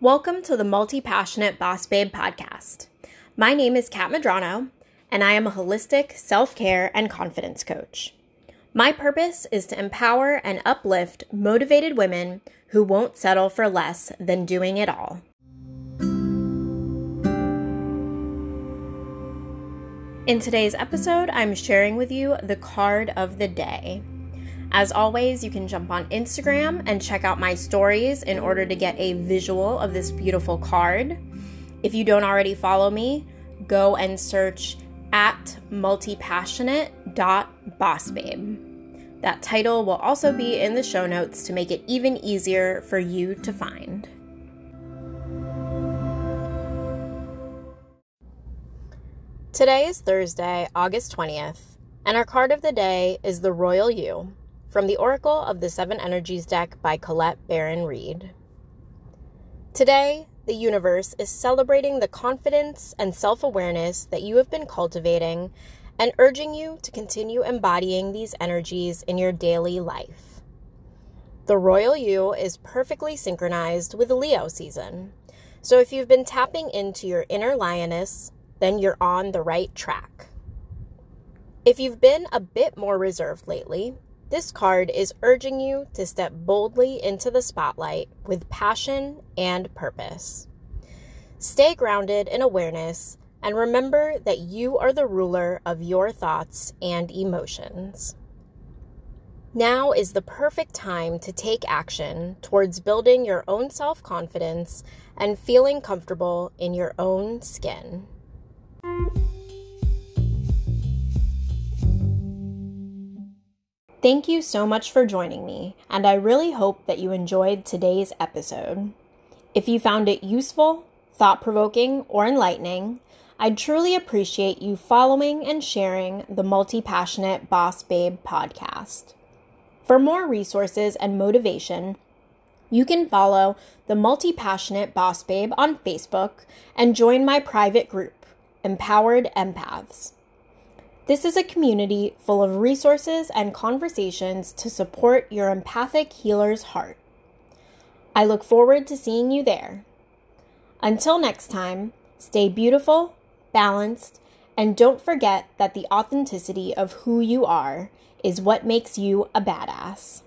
Welcome to the Multi Passionate Boss Babe podcast. My name is Kat Madrano, and I am a holistic self care and confidence coach. My purpose is to empower and uplift motivated women who won't settle for less than doing it all. In today's episode, I'm sharing with you the card of the day. As always, you can jump on Instagram and check out my stories in order to get a visual of this beautiful card. If you don't already follow me, go and search at multipassionate.bossbabe. That title will also be in the show notes to make it even easier for you to find. Today is Thursday, August 20th, and our card of the day is the Royal You from the Oracle of the Seven Energies deck by Colette Baron Reid. Today, the universe is celebrating the confidence and self awareness that you have been cultivating and urging you to continue embodying these energies in your daily life. The Royal You is perfectly synchronized with Leo season. So if you've been tapping into your inner lioness, then you're on the right track. If you've been a bit more reserved lately, this card is urging you to step boldly into the spotlight with passion and purpose. Stay grounded in awareness and remember that you are the ruler of your thoughts and emotions. Now is the perfect time to take action towards building your own self confidence and feeling comfortable in your own skin. Thank you so much for joining me, and I really hope that you enjoyed today's episode. If you found it useful, thought provoking, or enlightening, I'd truly appreciate you following and sharing the Multi Passionate Boss Babe podcast. For more resources and motivation, you can follow the Multi Passionate Boss Babe on Facebook and join my private group, Empowered Empaths. This is a community full of resources and conversations to support your empathic healer's heart. I look forward to seeing you there. Until next time, stay beautiful, balanced, and don't forget that the authenticity of who you are is what makes you a badass.